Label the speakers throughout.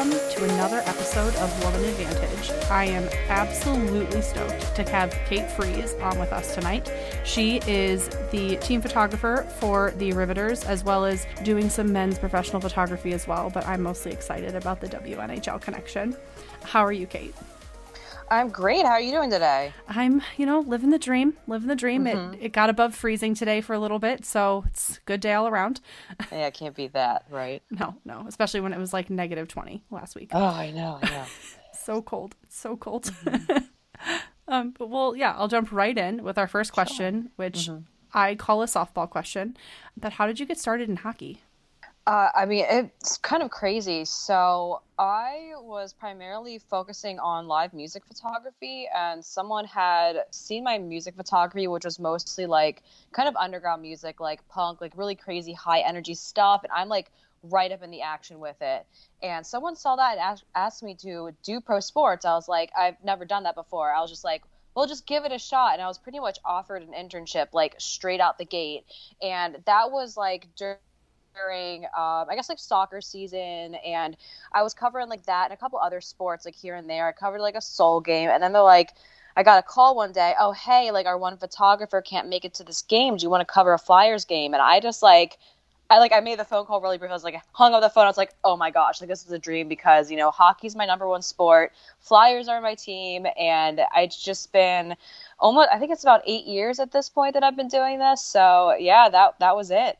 Speaker 1: welcome to another episode of Woman Advantage. I am absolutely stoked to have Kate Frese on with us tonight. She is the team photographer for the Riveters, as well as doing some men's professional photography as well. But I'm mostly excited about the WNHL connection. How are you, Kate?
Speaker 2: I'm great. How are you doing today?
Speaker 1: I'm, you know, living the dream, living the dream. Mm-hmm. It, it got above freezing today for a little bit, so it's a good day all around.
Speaker 2: yeah, I can't be that, right?
Speaker 1: No, no, especially when it was like negative 20 last week.
Speaker 2: Oh, I know, I know.
Speaker 1: so cold, so cold. Mm-hmm. um, but well, yeah, I'll jump right in with our first question, sure. which mm-hmm. I call a softball question. But how did you get started in hockey?
Speaker 2: Uh, I mean, it's kind of crazy. So I was primarily focusing on live music photography, and someone had seen my music photography, which was mostly like kind of underground music, like punk, like really crazy high energy stuff. And I'm like right up in the action with it. And someone saw that and asked, asked me to do pro sports. I was like, I've never done that before. I was just like, well, just give it a shot. And I was pretty much offered an internship like straight out the gate. And that was like during during um, I guess like soccer season, and I was covering like that and a couple other sports like here and there. I covered like a Soul game, and then they're like, I got a call one day. Oh hey, like our one photographer can't make it to this game. Do you want to cover a Flyers game? And I just like. I like I made the phone call really brief. I was like hung up the phone. I was like, oh my gosh, like this is a dream because you know hockey's my number one sport. Flyers are my team, and it's just been almost I think it's about eight years at this point that I've been doing this. So yeah, that that was it.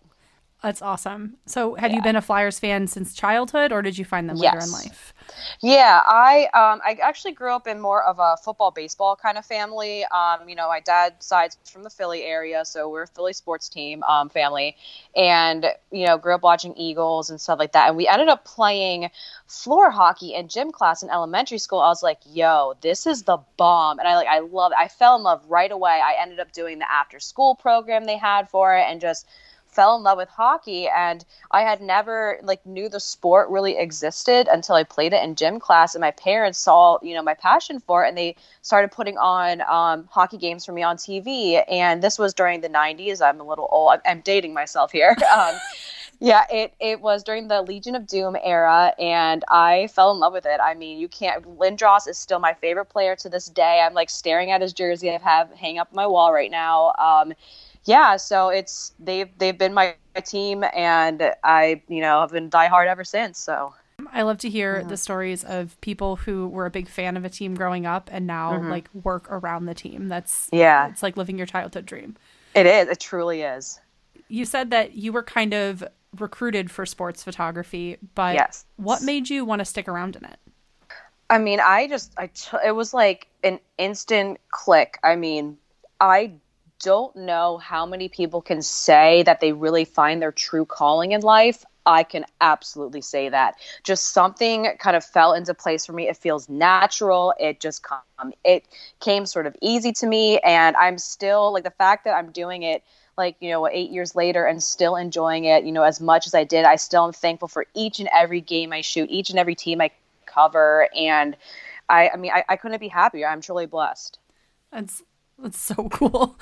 Speaker 1: That's awesome. So, have yeah. you been a Flyers fan since childhood, or did you find them later in life?
Speaker 2: Yeah, I um, I actually grew up in more of a football baseball kind of family. Um, you know, my dad's side's from the Philly area, so we're a Philly sports team um, family, and you know, grew up watching Eagles and stuff like that. And we ended up playing floor hockey in gym class in elementary school. I was like, "Yo, this is the bomb!" And I like, I love. It. I fell in love right away. I ended up doing the after school program they had for it, and just fell in love with hockey and I had never like knew the sport really existed until I played it in gym class and my parents saw you know my passion for it and they started putting on um, hockey games for me on TV and this was during the 90s I'm a little old. I'm, I'm dating myself here. Um, yeah it, it was during the Legion of Doom era and I fell in love with it. I mean you can't Lindros is still my favorite player to this day. I'm like staring at his jersey. I have hang up my wall right now. Um, yeah, so it's they've they've been my team, and I you know have been diehard ever since. So
Speaker 1: I love to hear yeah. the stories of people who were a big fan of a team growing up and now mm-hmm. like work around the team. That's yeah, it's like living your childhood dream.
Speaker 2: It is. It truly is.
Speaker 1: You said that you were kind of recruited for sports photography, but yes. what made you want to stick around in it?
Speaker 2: I mean, I just I t- it was like an instant click. I mean, I don't know how many people can say that they really find their true calling in life. I can absolutely say that. Just something kind of fell into place for me. It feels natural. It just come it came sort of easy to me and I'm still like the fact that I'm doing it like, you know, 8 years later and still enjoying it, you know, as much as I did. I still am thankful for each and every game I shoot, each and every team I cover and I I mean I, I couldn't be happier. I'm truly blessed.
Speaker 1: That's that's so cool.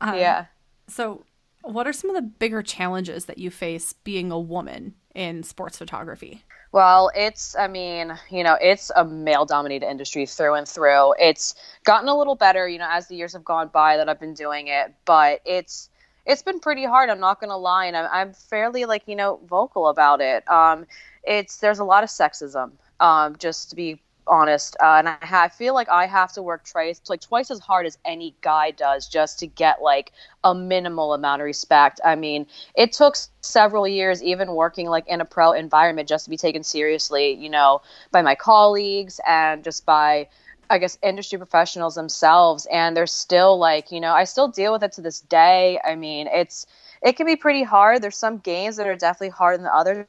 Speaker 2: Um, yeah.
Speaker 1: So, what are some of the bigger challenges that you face being a woman in sports photography?
Speaker 2: Well, it's, I mean, you know, it's a male dominated industry through and through. It's gotten a little better, you know, as the years have gone by that I've been doing it, but it's, it's been pretty hard. I'm not going to lie. And I'm, I'm fairly like, you know, vocal about it. Um, it's, there's a lot of sexism, um, just to be honest. Uh, and I, I, feel like I have to work twice, like twice as hard as any guy does, just to get like a minimal amount of respect. I mean, it took several years, even working like in a pro environment, just to be taken seriously, you know, by my colleagues and just by. I guess industry professionals themselves, and they're still like, you know, I still deal with it to this day. I mean, it's it can be pretty hard. There's some games that are definitely harder than others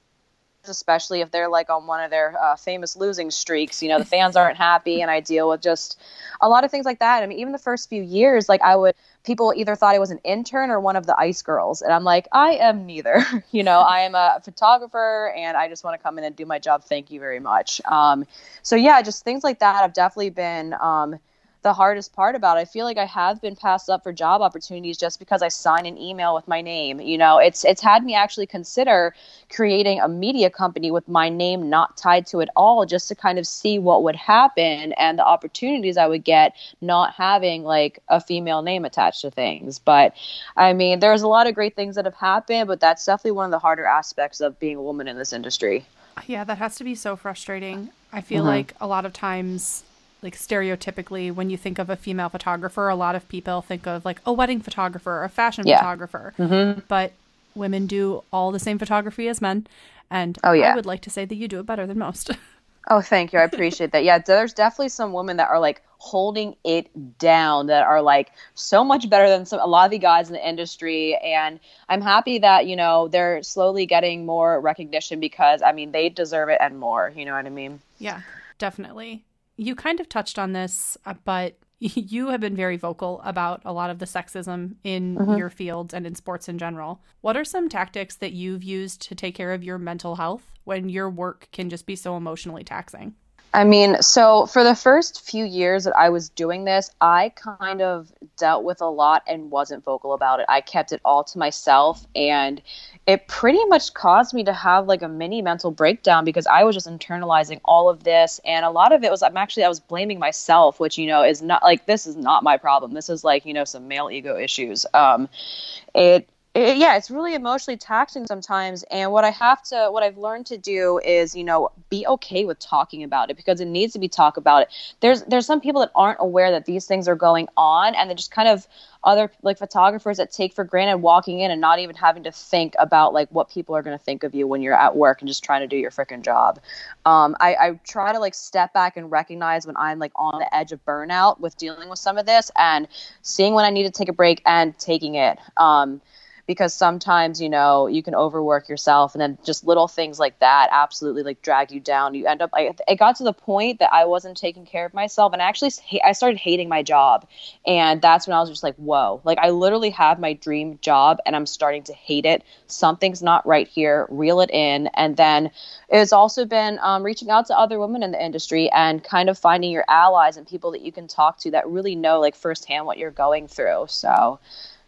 Speaker 2: especially if they're like on one of their uh, famous losing streaks. You know, the fans aren't happy, and I deal with just a lot of things like that. I mean, even the first few years, like I would, people either thought I was an intern or one of the ice girls, and I'm like, I am neither. you know, I am a photographer, and I just want to come in and do my job. Thank you very much. Um, so yeah, just things like that have definitely been. Um, the hardest part about it. I feel like I have been passed up for job opportunities just because I sign an email with my name. You know, it's it's had me actually consider creating a media company with my name not tied to it all just to kind of see what would happen and the opportunities I would get not having like a female name attached to things. But I mean, there's a lot of great things that have happened, but that's definitely one of the harder aspects of being a woman in this industry.
Speaker 1: Yeah, that has to be so frustrating. I feel mm-hmm. like a lot of times like stereotypically when you think of a female photographer a lot of people think of like a wedding photographer or a fashion yeah. photographer. Mm-hmm. but women do all the same photography as men and oh, yeah. i would like to say that you do it better than most.
Speaker 2: Oh thank you. I appreciate that. Yeah there's definitely some women that are like holding it down that are like so much better than some a lot of the guys in the industry. And i'm happy that you know they're slowly getting more recognition because i mean they deserve it and more. You know what i mean?
Speaker 1: Yeah definitely you kind of touched on this, uh, but you have been very vocal about a lot of the sexism in mm-hmm. your field and in sports in general. What are some tactics that you've used to take care of your mental health when your work can just be so emotionally taxing?
Speaker 2: I mean, so for the first few years that I was doing this, I kind of dealt with a lot and wasn't vocal about it. I kept it all to myself and it pretty much caused me to have like a mini mental breakdown because I was just internalizing all of this and a lot of it was I'm actually I was blaming myself, which you know is not like this is not my problem. This is like, you know, some male ego issues. Um it it, yeah, it's really emotionally taxing sometimes. And what I have to, what I've learned to do is, you know, be okay with talking about it because it needs to be talked about. It. There's there's some people that aren't aware that these things are going on, and they just kind of other like photographers that take for granted walking in and not even having to think about like what people are going to think of you when you're at work and just trying to do your freaking job. Um, I, I try to like step back and recognize when I'm like on the edge of burnout with dealing with some of this and seeing when I need to take a break and taking it. Um, because sometimes you know you can overwork yourself and then just little things like that absolutely like drag you down. You end up I, it got to the point that i wasn't taking care of myself and I actually i started hating my job. And that's when i was just like whoa. Like i literally have my dream job and i'm starting to hate it. Something's not right here. Reel it in. And then it's also been um, reaching out to other women in the industry and kind of finding your allies and people that you can talk to that really know like firsthand what you're going through. So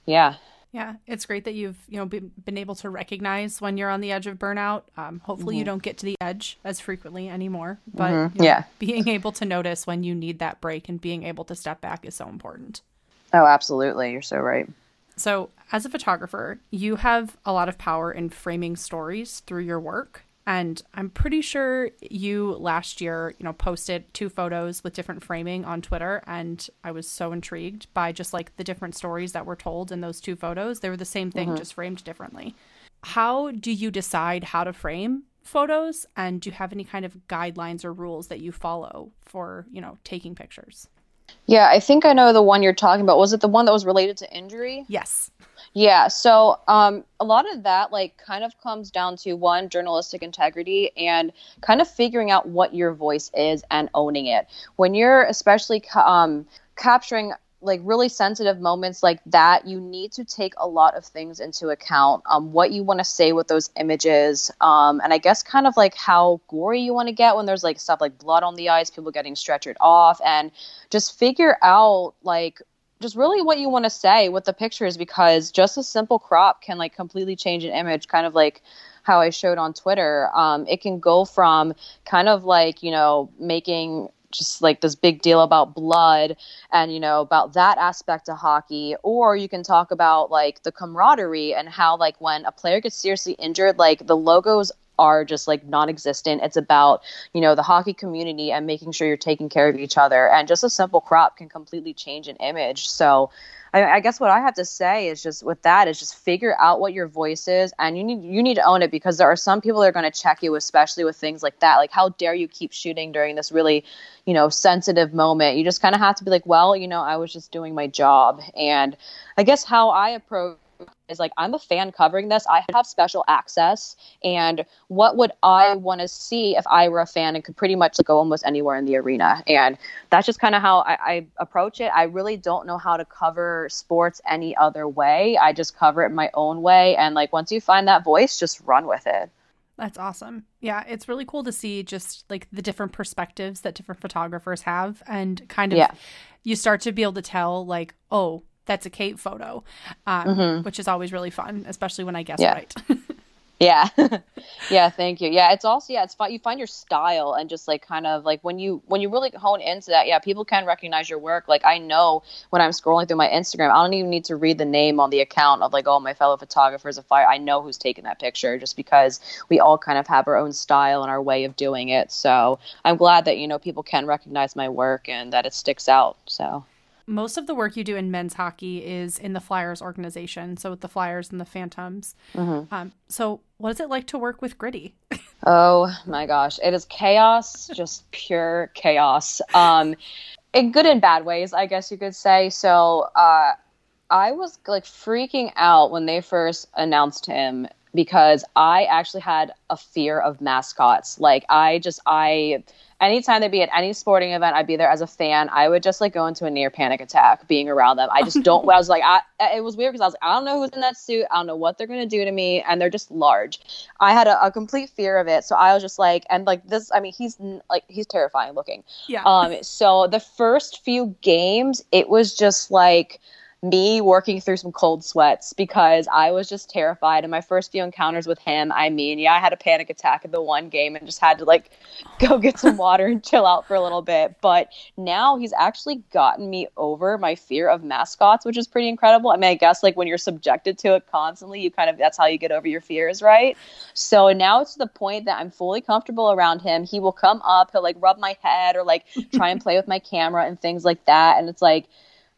Speaker 2: yeah
Speaker 1: yeah, it's great that you've you know been, been able to recognize when you're on the edge of burnout. Um, hopefully, mm-hmm. you don't get to the edge as frequently anymore. But mm-hmm. you know, yeah, being able to notice when you need that break and being able to step back is so important.
Speaker 2: Oh, absolutely, you're so right.
Speaker 1: So, as a photographer, you have a lot of power in framing stories through your work. And I'm pretty sure you last year, you know, posted two photos with different framing on Twitter. And I was so intrigued by just like the different stories that were told in those two photos. They were the same thing, mm-hmm. just framed differently. How do you decide how to frame photos? And do you have any kind of guidelines or rules that you follow for, you know, taking pictures?
Speaker 2: Yeah, I think I know the one you're talking about. Was it the one that was related to injury?
Speaker 1: Yes.
Speaker 2: Yeah, so um, a lot of that like kind of comes down to one journalistic integrity and kind of figuring out what your voice is and owning it. When you're especially um, capturing like really sensitive moments like that, you need to take a lot of things into account. Um, what you want to say with those images, um, and I guess kind of like how gory you want to get when there's like stuff like blood on the ice, people getting stretchered off, and just figure out like just really what you want to say with the pictures because just a simple crop can like completely change an image, kind of like how I showed on Twitter. Um, it can go from kind of like, you know, making just like this big deal about blood and you know about that aspect of hockey. Or you can talk about like the camaraderie and how like when a player gets seriously injured like the logos are just like non-existent. It's about you know the hockey community and making sure you're taking care of each other. And just a simple crop can completely change an image. So I, I, guess what I have to say is just with that is just figure out what your voice is, and you need you need to own it because there are some people that are going to check you, especially with things like that. Like, how dare you keep shooting during this really, you know, sensitive moment? You just kind of have to be like, well, you know, I was just doing my job, and I guess how I approach is like I'm a fan covering this. I have special access, and what would I want to see if I were a fan and could pretty much go almost anywhere in the arena? And that's just kind of how I, I approach it. I really don't know how to cover sports any other way. I just cover it my own way, and like once you find that voice, just run with it.
Speaker 1: That's awesome. Yeah, it's really cool to see just like the different perspectives that different photographers have and kind of
Speaker 2: Yeah.
Speaker 1: you start to be able to tell like, oh, that's a Kate photo, um, which is always really fun, especially when I guess
Speaker 2: Yeah.
Speaker 1: right.
Speaker 2: Yeah. yeah, thank you. Yeah, it's also yeah, it's fun you find your style and just like kind of like when you when you really hone into that, yeah, people can recognize your work. Like I know when I'm scrolling through my Instagram, I don't even need to read the name on the account of like, oh, my fellow photographer's a fire. I know who's taking that picture just because we all kind of have our own style and our way of doing it. So, I'm glad that you know people can recognize my work and that it sticks out. So,
Speaker 1: Most of the work you do in men's hockey is in the Flyers organization, so with the Flyers and the Phantoms. Um, so, what is it like to work with Gritty?
Speaker 2: Oh my gosh, it is chaos, just pure chaos. Um, in good and bad ways, I guess you could say. So, uh, I was like freaking out when they first announced him because I actually had a fear of mascots. Like, I just, I, anytime they'd be at any sporting event, I'd be there as a fan. I would just like go into a near panic attack being around them. I just don't, I was like, I, it was weird because I was like, I don't know who's in that suit. I don't know what they're going to do to me. And they're just large. I had a, a complete fear of it. So I was just like, and like this, I mean, he's like, he's terrifying looking.
Speaker 1: Yeah.
Speaker 2: Um, so the first few games, it was just like me working through some cold sweats because I was just terrified. And my first few encounters with him, I mean, yeah, I had a panic attack at the one game and just had to like go get some water and chill out for a little bit. But now he's actually gotten me over my fear of mascots, which is pretty incredible. I mean, I guess like when you're subjected to it constantly, you kind of that's how you get over your fears, right? So now it's to the point that I'm fully comfortable around him. He will come up, he'll like rub my head or like try and play with my camera and things like that. And it's like,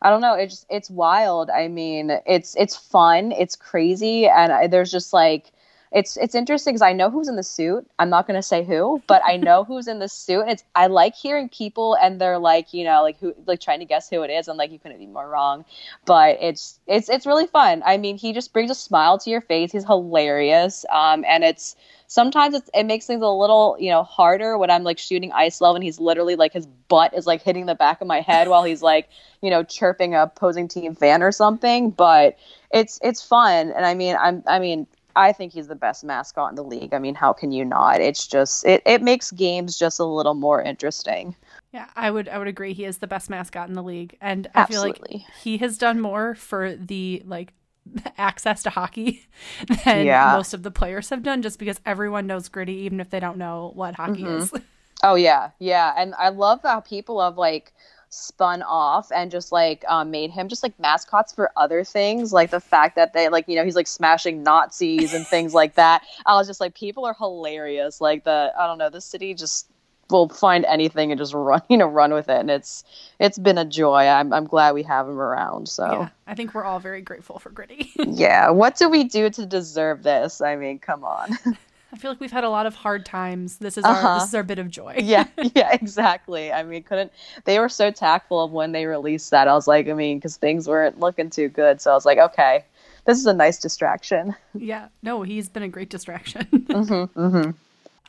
Speaker 2: I don't know. It's it's wild. I mean, it's it's fun. It's crazy, and I, there's just like it's it's interesting because I know who's in the suit. I'm not going to say who, but I know who's in the suit. And it's I like hearing people and they're like you know like who like trying to guess who it is. I'm like you couldn't be more wrong, but it's it's it's really fun. I mean, he just brings a smile to your face. He's hilarious, um, and it's sometimes it's, it makes things a little you know harder when I'm like shooting ice level and he's literally like his butt is like hitting the back of my head while he's like you know chirping a opposing team fan or something. But it's it's fun, and I mean I'm I mean I think he's the best mascot in the league. I mean, how can you not? It's just it, it makes games just a little more interesting.
Speaker 1: Yeah, I would I would agree he is the best mascot in the league and I feel like he has done more for the like access to hockey than
Speaker 2: Yeah.
Speaker 1: most of the players have done just because everyone knows gritty even if they don't know what hockey
Speaker 2: Mm-hmm.
Speaker 1: is.
Speaker 2: Oh yeah, yeah, and I love how people have like spun off and just like um, made him just like mascots for other things, like the fact that they like you know he's like smashing Nazis and things like that. I was just like, people are hilarious. Like the I don't know, the city just will find anything and just run you know run with it, and it's it's been a joy. I'm I'm glad we have him around. So.
Speaker 1: Yeah, I think we're all very grateful for gritty.
Speaker 2: Yeah, what do we do to deserve this? I mean, come on.
Speaker 1: I feel like we've had a lot of hard times. This is our
Speaker 2: Uh-huh.
Speaker 1: this is our bit of joy.
Speaker 2: yeah, yeah, exactly. I mean, couldn't they were so tactful of when they released that. I was like, I mean, because things weren't looking too good, so I was like, okay, this is a nice distraction.
Speaker 1: Yeah, no, he's been a great distraction.
Speaker 2: Mm-hmm,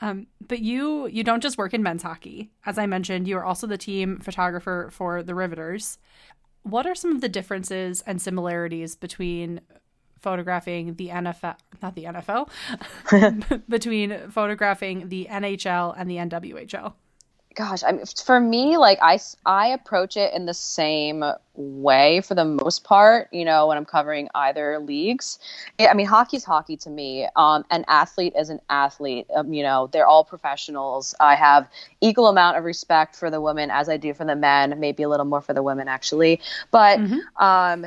Speaker 1: Um, but you you don't just work in men's hockey. As I mentioned, you are also the team photographer for the Riveters. What are some of the differences and similarities between photographing the NFL, not the NFL, between photographing the NHL and the NWHL?
Speaker 2: Gosh, I mean, for me, like I, I approach it in the same way for the most part. You know, when I'm covering either leagues, I mean, hockey's hockey to me. Um, an athlete is an athlete. Um, you know, they're all professionals. I have equal amount of respect for the women as I do for the men. Maybe a little more for the women actually, but um,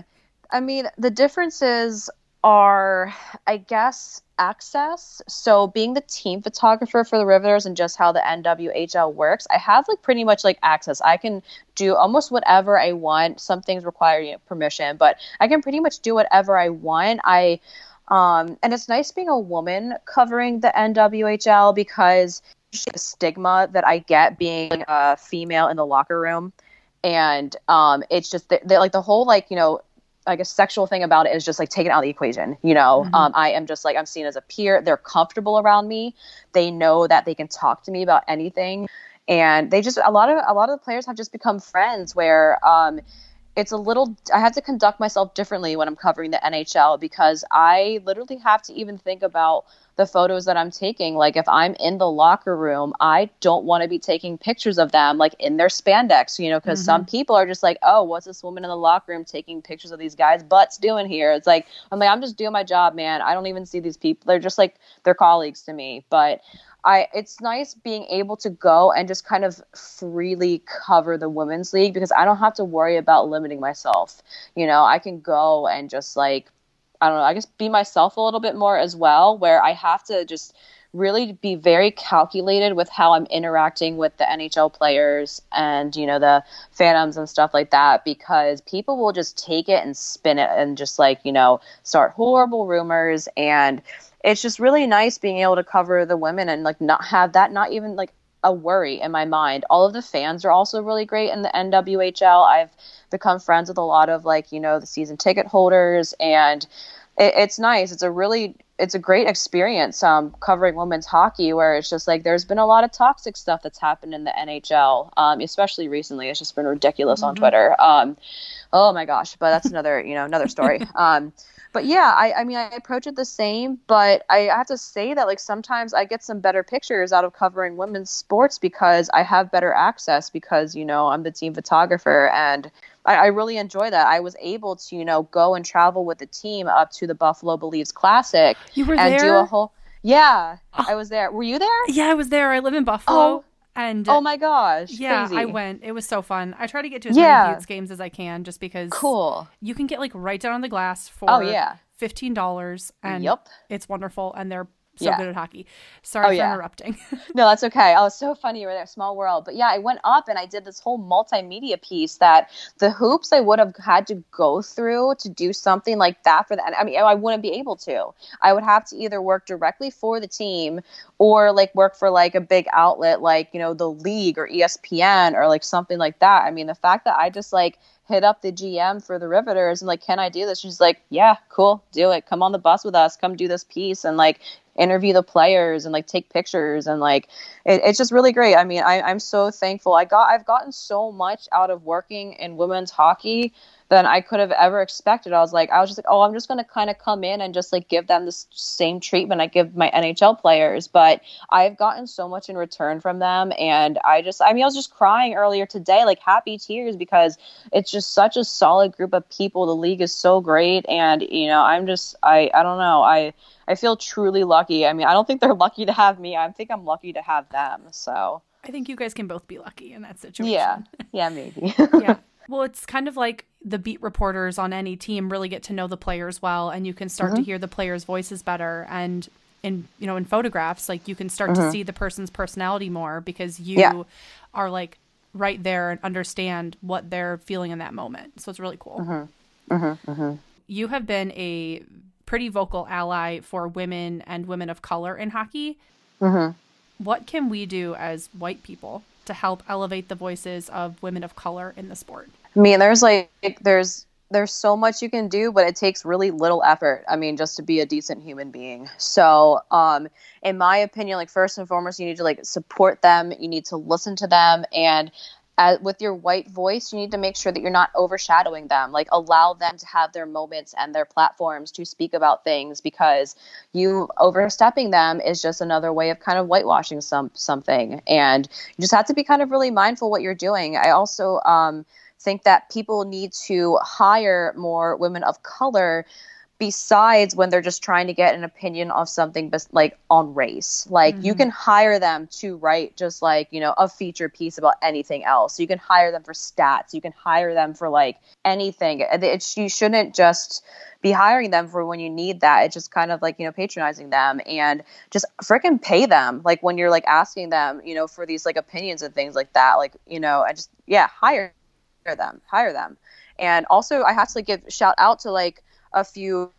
Speaker 2: I mean, the differences are, I guess, access. So being the team photographer for the Riveters and just how the NWHL works, I have like pretty much like access. I can do almost whatever I want. Some things require you know, permission, but I can pretty much do whatever I want. I um, and it's nice being a woman covering the NWHL because the stigma that I get being a female in the locker room, and um, it's just they like the whole like you know I guess sexual thing about it is just like taken out of the equation. You know, um, I am just like I'm seen as a peer. They're comfortable around me. They know that they can talk to me about anything, and they just a lot of a lot of the players have just become friends where. Um, it's a little I have to conduct myself differently when I'm covering the NHL because I literally have to even think about the photos that I'm taking. Like if I'm in the locker room, I don't want to be taking pictures of them like in their spandex, you know, because mm-hmm. some people are just like, oh, what's this woman in the locker room taking pictures of these guys' butts doing here? It's like I'm like I'm just doing my job, man. I don't even see these people. They're just like they're colleagues to me, but. I it's nice being able to go and just kind of freely cover the women's league because I don't have to worry about limiting myself. You know, I can go and just like I don't know, I guess be myself a little bit more as well where I have to just really be very calculated with how I'm interacting with the NHL players and you know the phantoms and stuff like that because people will just take it and spin it and just like you know start horrible rumors and it's just really nice being able to cover the women and like not have that not even like a worry in my mind. All of the fans are also really great in the NWHL. I've become friends with a lot of like, you know, the season ticket holders and it, it's nice. It's a really it's a great experience um, covering women's hockey where it's just like there's been a lot of toxic stuff that's happened in the NHL, um, especially recently. It's just been ridiculous mm-hmm. on Twitter. Um, oh my gosh, but that's another, you know, another story. But yeah, I, I mean, I approach it the same, but I have to say that like sometimes I get some better pictures out of covering women's sports because I have better access because, you know, I'm the team photographer and I, I really enjoy that. I was able to, you know, go and travel with the team up to the Buffalo Believes Classic.
Speaker 1: You were
Speaker 2: and
Speaker 1: there?
Speaker 2: do a whole yeah, oh. I was there. Were you there?
Speaker 1: Yeah, I was there. I live in Buffalo. Oh, and
Speaker 2: oh my gosh,
Speaker 1: yeah,
Speaker 2: crazy.
Speaker 1: I went. It was so fun. I try to get to as yeah. many Beauts games as I can, just because.
Speaker 2: Cool.
Speaker 1: You can get like right down on the glass oh, for.
Speaker 2: Oh yeah.
Speaker 1: Fifteen dollars, and
Speaker 2: yep.
Speaker 1: it's wonderful, and they're so yeah. good at hockey. Sorry oh, for yeah. interrupting.
Speaker 2: no, that's okay. Oh, it's so funny you were there. Small world. But yeah, I went up and I did this whole multimedia piece that the hoops I would have had to go through to do something like that for that. I mean, I wouldn't be able to. I would have to either work directly for the team or like work for like a big outlet like, you know, the league or ESPN or like something like that. I mean, the fact that I just like hit up the GM for the Riveters and like, can I do this? She's like, yeah, cool, do it. Come on the bus with us. Come do this piece and like interview the players and like take pictures and like it, it's just really great. I mean, I, I'm so thankful. I got I've gotten so much out of working in women's hockey than I could have ever expected. I was like, I was just like, oh, I'm just going to kind of come in and just like give them this same treatment I give my NHL players. But I've gotten so much in return from them. And I just, I mean, I was just crying earlier today, like happy tears because it's just such a solid group of people. The league is so great. And, you know, I'm just, I, I don't know. I, I feel truly lucky. I mean, I don't think they're lucky to have me. I think I'm lucky to have them. So
Speaker 1: I think you guys can both be lucky in that situation.
Speaker 2: Yeah. Yeah, maybe.
Speaker 1: yeah. Well, it's kind of like the beat reporters on any team really get to know the players well and you can start mm-hmm. to hear the players' voices better and in you know in photographs like you can start mm-hmm. to see the person's personality more because you yeah. are like right there and understand what they're feeling in that moment. So it's really cool.
Speaker 2: Mm-hmm. mm-hmm. mm-hmm.
Speaker 1: You have been a pretty vocal ally for women and women of color in hockey.
Speaker 2: Mm-hmm.
Speaker 1: What can we do as white people to help elevate the voices of women of color in the sport?
Speaker 2: I mean, there's like there's there's so much you can do, but it takes really little effort. I mean, just to be a decent human being. So, um, in my opinion, like first and foremost, you need to like support them. You need to listen to them, and as, with your white voice, you need to make sure that you're not overshadowing them. Like allow them to have their moments and their platforms to speak about things because you overstepping them is just another way of kind of whitewashing some something. And you just have to be kind of really mindful what you're doing. I also um, think that people need to hire more women of color besides when they're just trying to get an opinion of something bes- like on race. Like mm-hmm. you can hire them to write just like you know a feature piece about anything else. You can hire them for stats. You can hire them for like anything. It, you shouldn't just be hiring them for when you need that. It's just kind of like you know patronizing them and just freaking pay them. Like when you're like asking them you know for these like opinions and things like that like you know i just yeah hire them hire them. And also i have to like give shout out to like a few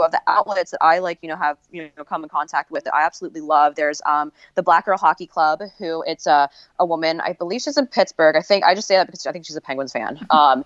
Speaker 2: of the outlets that I like, you know, have you know come in contact with that I absolutely love. There's um, the Black Girl Hockey Club, who it's a, a woman. I believe she's in Pittsburgh. I think I just say that because I think she's a Penguins fan. Um,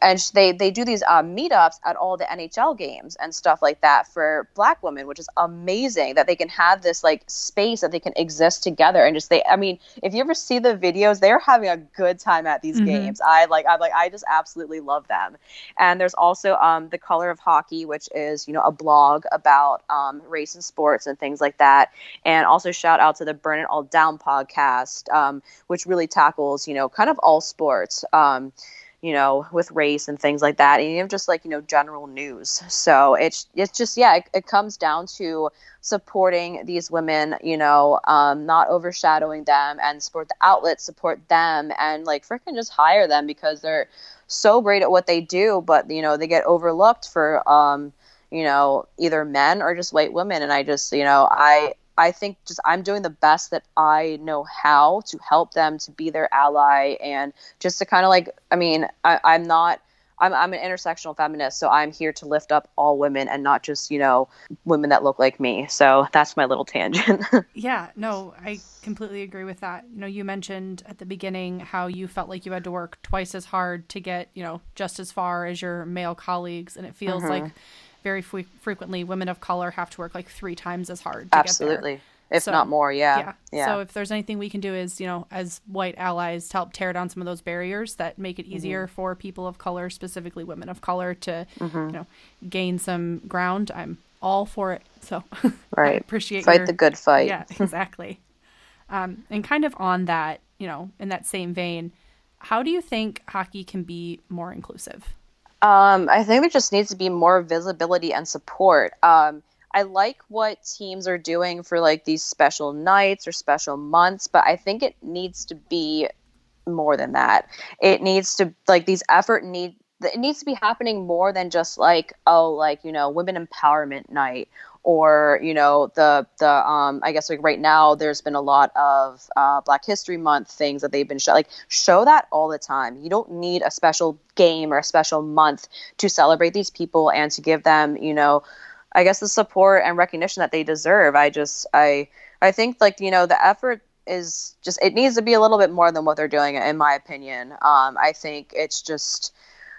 Speaker 2: and they they do these uh, meetups at all the NHL games and stuff like that for Black women, which is amazing that they can have this like space that they can exist together and just they. I mean, if you ever see the videos, they're having a good time at these mm-hmm. games. I like I like I just absolutely love them. And there's also um, the Color of Hockey, which is you know a blog about um, race and sports and things like that. And also shout out to the Burn It All Down podcast, um, which really tackles, you know, kind of all sports. Um, you know, with race and things like that, and even just like you know general news. So it's it's just yeah, it, it comes down to supporting these women, you know, um, not overshadowing them, and support the outlets, support them, and like freaking just hire them because they're so great at what they do, but you know they get overlooked for um, you know, either men or just white women. And I just, you know, I I think just I'm doing the best that I know how to help them to be their ally and just to kind of like, I mean, I, I'm not. I'm, I'm an intersectional feminist, so I'm here to lift up all women and not just, you know, women that look like me. So that's my little tangent.
Speaker 1: yeah, no, I completely agree with that. You know, you mentioned at the beginning how you felt like you had to work twice as hard to get, you know, just as far as your male colleagues. And it feels mm-hmm. like very frequently women of color have to work like three times as hard.
Speaker 2: Absolutely. If so, not more, yeah. yeah.
Speaker 1: yeah. So if there's anything we can do is, you know, as white allies to help tear down some of those barriers that make it easier mm-hmm. for people of color, specifically women of color, to, mm-hmm. you know, gain some ground, I'm all for it. So
Speaker 2: right.
Speaker 1: I appreciate
Speaker 2: fight
Speaker 1: your,
Speaker 2: the good fight.
Speaker 1: Yeah, exactly. um, and kind of on that, you know, in that same vein, how do you think hockey can be more inclusive?
Speaker 2: Um, I think there just needs to be more visibility and support. Um, I like what teams are doing for like these special nights or special months, but I think it needs to be more than that. It needs to like these effort need it needs to be happening more than just like oh like you know women empowerment night or you know the the um I guess like right now there's been a lot of uh, Black History Month things that they've been show like show that all the time. You don't need a special game or a special month to celebrate these people and to give them you know I guess the support and recognition that they deserve. I just I I think like you know the effort is just it needs to be a little bit more than what they're doing in my opinion. Um, I think it's just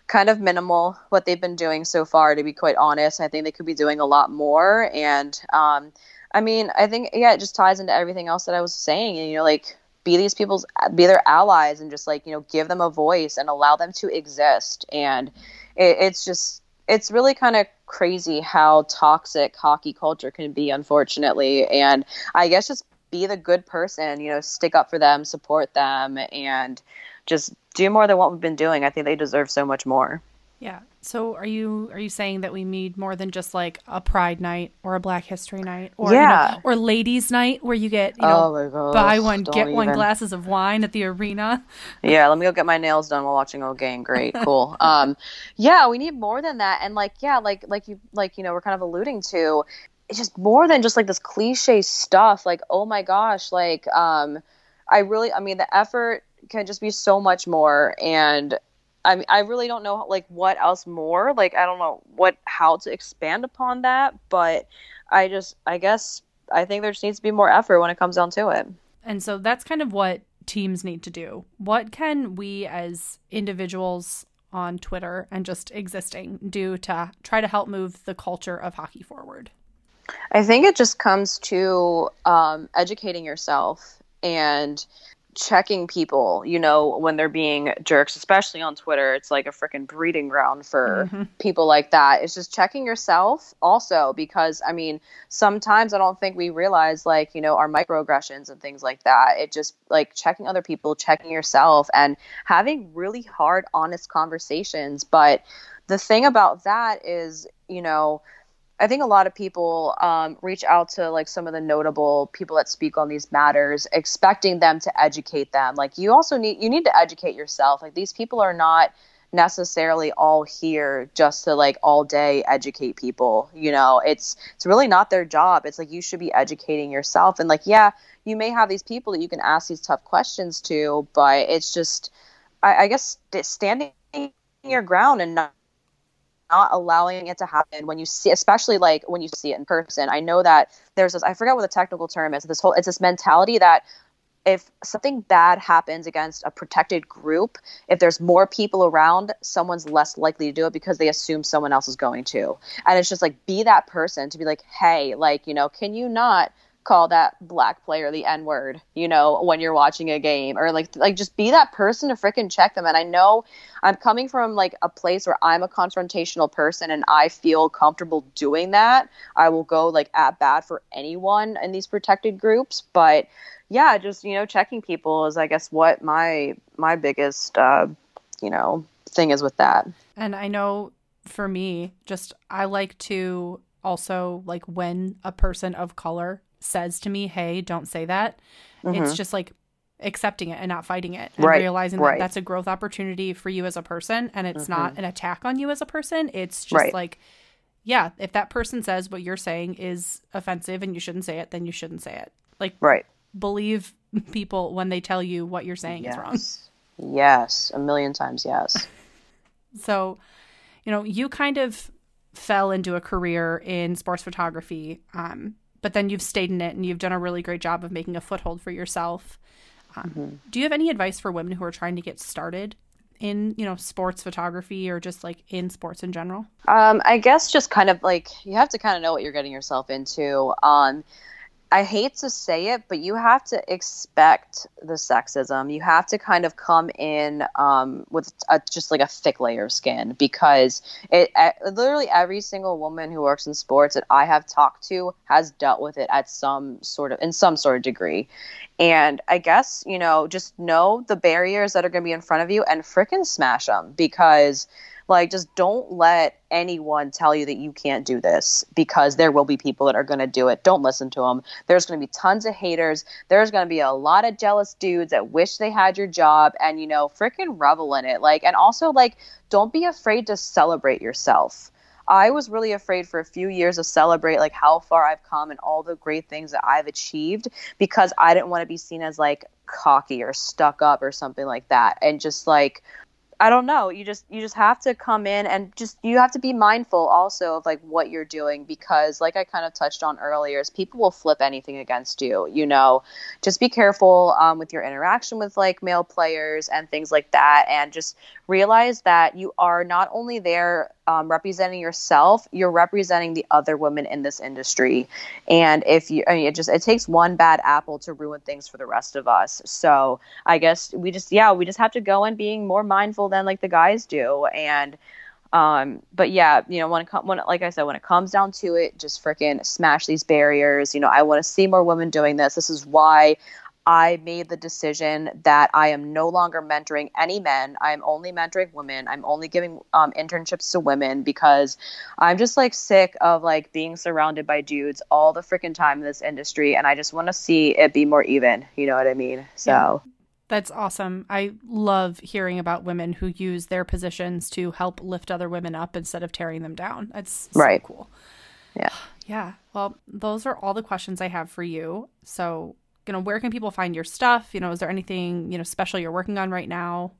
Speaker 2: kind of minimal what they've been doing so far to be quite honest. I think they could be doing a lot more. And um, i mean i think yeah it just ties into everything else that i was saying. And you know like be these people's be their allies and just like you know give them a voice and allow them to exist. And it, it's just it's really kind of crazy how toxic hockey culture can be unfortunately. And i guess just be the good person you know stick up for them support them and just do more than what we've been doing. I think they deserve so much more.
Speaker 1: Yeah. So are you are you saying that we need more than just like a Pride night or a Black History night or yeah. You know, or Ladies Night where you get you know oh buy one get even. one glasses of wine at the arena?
Speaker 2: Yeah, let me go get my nails done while watching a game. Great, cool. um, yeah, we need more than that, and like yeah, like like you like you know we're kind of alluding to, it's just more than just like this cliche stuff. Like oh my gosh, like um, I really I mean the effort can just be so much more and I I really don't know like what else more like I don't know what how to expand upon that but I just I guess I think there just needs to be more effort when it comes down to it.
Speaker 1: And so that's kind of what teams need to do. What can we as individuals on Twitter and just existing do to try to help move the culture of hockey forward?
Speaker 2: I think it just comes to um, educating yourself and checking people, you know, when they're being jerks, especially on Twitter. It's like a freaking breeding ground for mm-hmm. people like that. It's just checking yourself also because I mean, sometimes I don't think we realize like, you know, our microaggressions and things like that. It just like checking other people, checking yourself and having really hard honest conversations, but the thing about that is, you know, I think a lot of people um, reach out to like some of the notable people that speak on these matters, expecting them to educate them. Like you also need you need to educate yourself. Like these people are not necessarily all here just to like all day educate people. You know, it's it's really not their job. It's like you should be educating yourself. And like, yeah, you may have these people that you can ask these tough questions to, but it's just, I, I guess, standing your ground and not not allowing it to happen when you see especially like when you see it in person. I know that there's this i forget what the technical term is this whole it's this mentality that if something bad happens against a protected group if there's more people around someone's less likely to do it because they assume someone else is going to. And it's just like be that person to be like hey like you know can you not call that black player the N word, you know, when you're watching a game or like like just be that person to freaking check them. And I know I'm coming from like a place where I'm a confrontational person and I feel comfortable doing that. I will go like at bat for anyone in these protected groups, but yeah, just you know, checking people is I guess what my my biggest uh, you know thing is with that.
Speaker 1: And I know for me, just I like to also like when a person of color says to me, "Hey, don't say that," mm-hmm. it's just like accepting it and not fighting it and right. realizing that right. that's a growth opportunity for you as a person and it's mm-hmm. not an attack on you as a person. It's just right. like yeah, if that person says what you're saying is offensive and you shouldn't say it, then you shouldn't say it. Like
Speaker 2: right.
Speaker 1: believe people when they tell you what you're saying
Speaker 2: yes.
Speaker 1: is wrong.
Speaker 2: Yes, a million times yes.
Speaker 1: so, you know, you kind of fell into a career in sports photography um, but then you've stayed in it and you've done a really great job of making a foothold for yourself. Um, mm-hmm. Do you have any advice for women who are trying to get started in, you know, sports photography or just like in sports in general?
Speaker 2: Um, I guess just kind of like you have to kind of know what you're getting yourself into. Um, I hate to say it, but you have to expect the sexism. You have to kind of come in um, with a, just like a thick layer of skin because it, literally every single woman who works in sports that I have talked to has dealt with it at some sort of in some sort of degree. And I guess you know just know the barriers that are going to be in front of you and fricking smash them because like, just don't let anyone tell you that you can't do this because there will be people that are going to do it. Don't listen to them. There's going to be tons of haters. There's going to be a lot of jealous dudes that wish they had your job and, you know, freaking revel in it. Like, and also, like, don't be afraid to celebrate yourself. I was really afraid for a few years to celebrate like how far I've come and all the great things that I've achieved because I didn't want to be seen as like cocky or stuck up or something like that. And just like I don't know. You just you just have to come in and just you have to be mindful also of like what you're doing because like I kind of touched on earlier, is people will flip anything against you. You know, just be careful um, with your interaction with like male players and things like that, and just realize that you are not only there um, representing yourself, you're representing the other women in this industry. And if you, I mean, it just it takes one bad apple to ruin things for the rest of us. So I guess we just, yeah, we just have to go in being more mindful than like the guys do. And um, but yeah, you know, when it com- when like I said, when it comes down to it, just freaking smash these barriers. You know, I want to see more women doing this. This is why I made the decision that I am no longer mentoring any men. I'm only mentoring women. I'm only giving um, internships to women because I'm just like sick of like being surrounded by dudes all the freaking time in this industry, and I just want to see it be more even. You know what I mean? So. Yeah.
Speaker 1: That's awesome. I love hearing about women who use their positions to help lift other women up instead of tearing them down. That's so right. cool.
Speaker 2: Yeah.
Speaker 1: Yeah. Well, those are all the questions I have for you. So you know, where can people find your stuff? You know, is there anything, you know, special you're working on right now?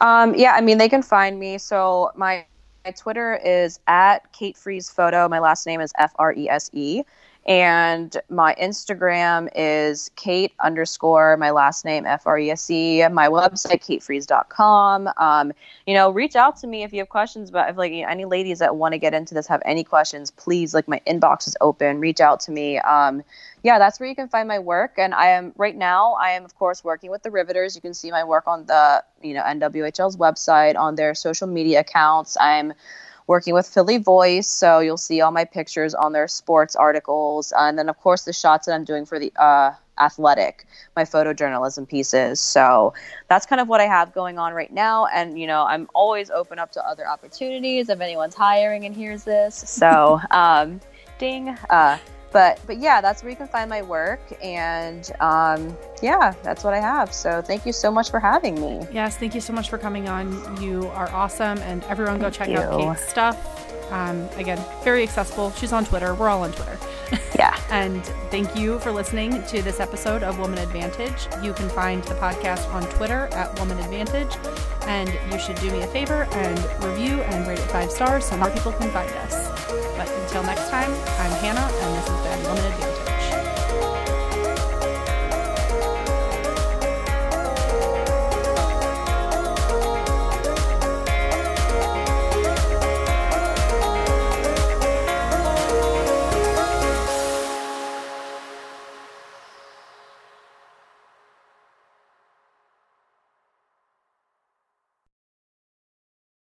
Speaker 2: Um, yeah, I mean, they can find me. So my, my Twitter is at Kate Frese Photo. My last name is F R E S E. And my Instagram is Kate underscore my last name F R E S E. My website katefrese.com. Um, you know, reach out to me if you have questions about if like any ladies that want to get into this have any questions. Please, like my inbox is open. Reach out to me. Um, yeah, that's where you can find my work. And I am right now. I am of course working with the Riveters. You can see my work on the you know NWHL's website on their social media accounts. I'm working with Philly Voice, so you'll see all my pictures on their sports articles, and then of course the shots that I'm doing for the uh, athletic, my photojournalism pieces. So that's kind of what I have going on right now. And, you know, I'm always open up to other opportunities if anyone's hiring and hears this. So, um, ding. Uh, but but yeah, that's where you can find my work, and um, yeah, that's what I have. So thank you so much for having me.
Speaker 1: Yes, thank you so much for coming on. You are awesome, and everyone go check you. out Kate's stuff. Um, again, very accessible. She's on Twitter. We're all on Twitter.
Speaker 2: Yeah.
Speaker 1: and thank you for listening to this episode of Woman Advantage. You can find the podcast on Twitter at Woman Advantage, and you should do me a favor and review and rate it five stars so more people can find us. But until next time, I'm Hannah, and this has been Limited View.